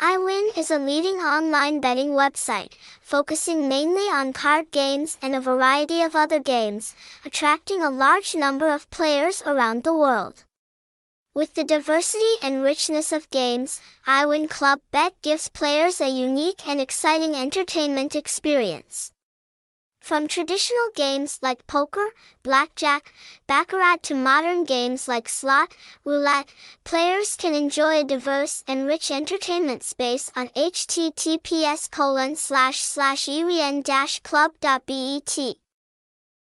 iWin is a leading online betting website, focusing mainly on card games and a variety of other games, attracting a large number of players around the world. With the diversity and richness of games, iWin Club Bet gives players a unique and exciting entertainment experience. From traditional games like poker, blackjack, baccarat to modern games like slot, roulette, players can enjoy a diverse and rich entertainment space on https colon slash slash club.bet.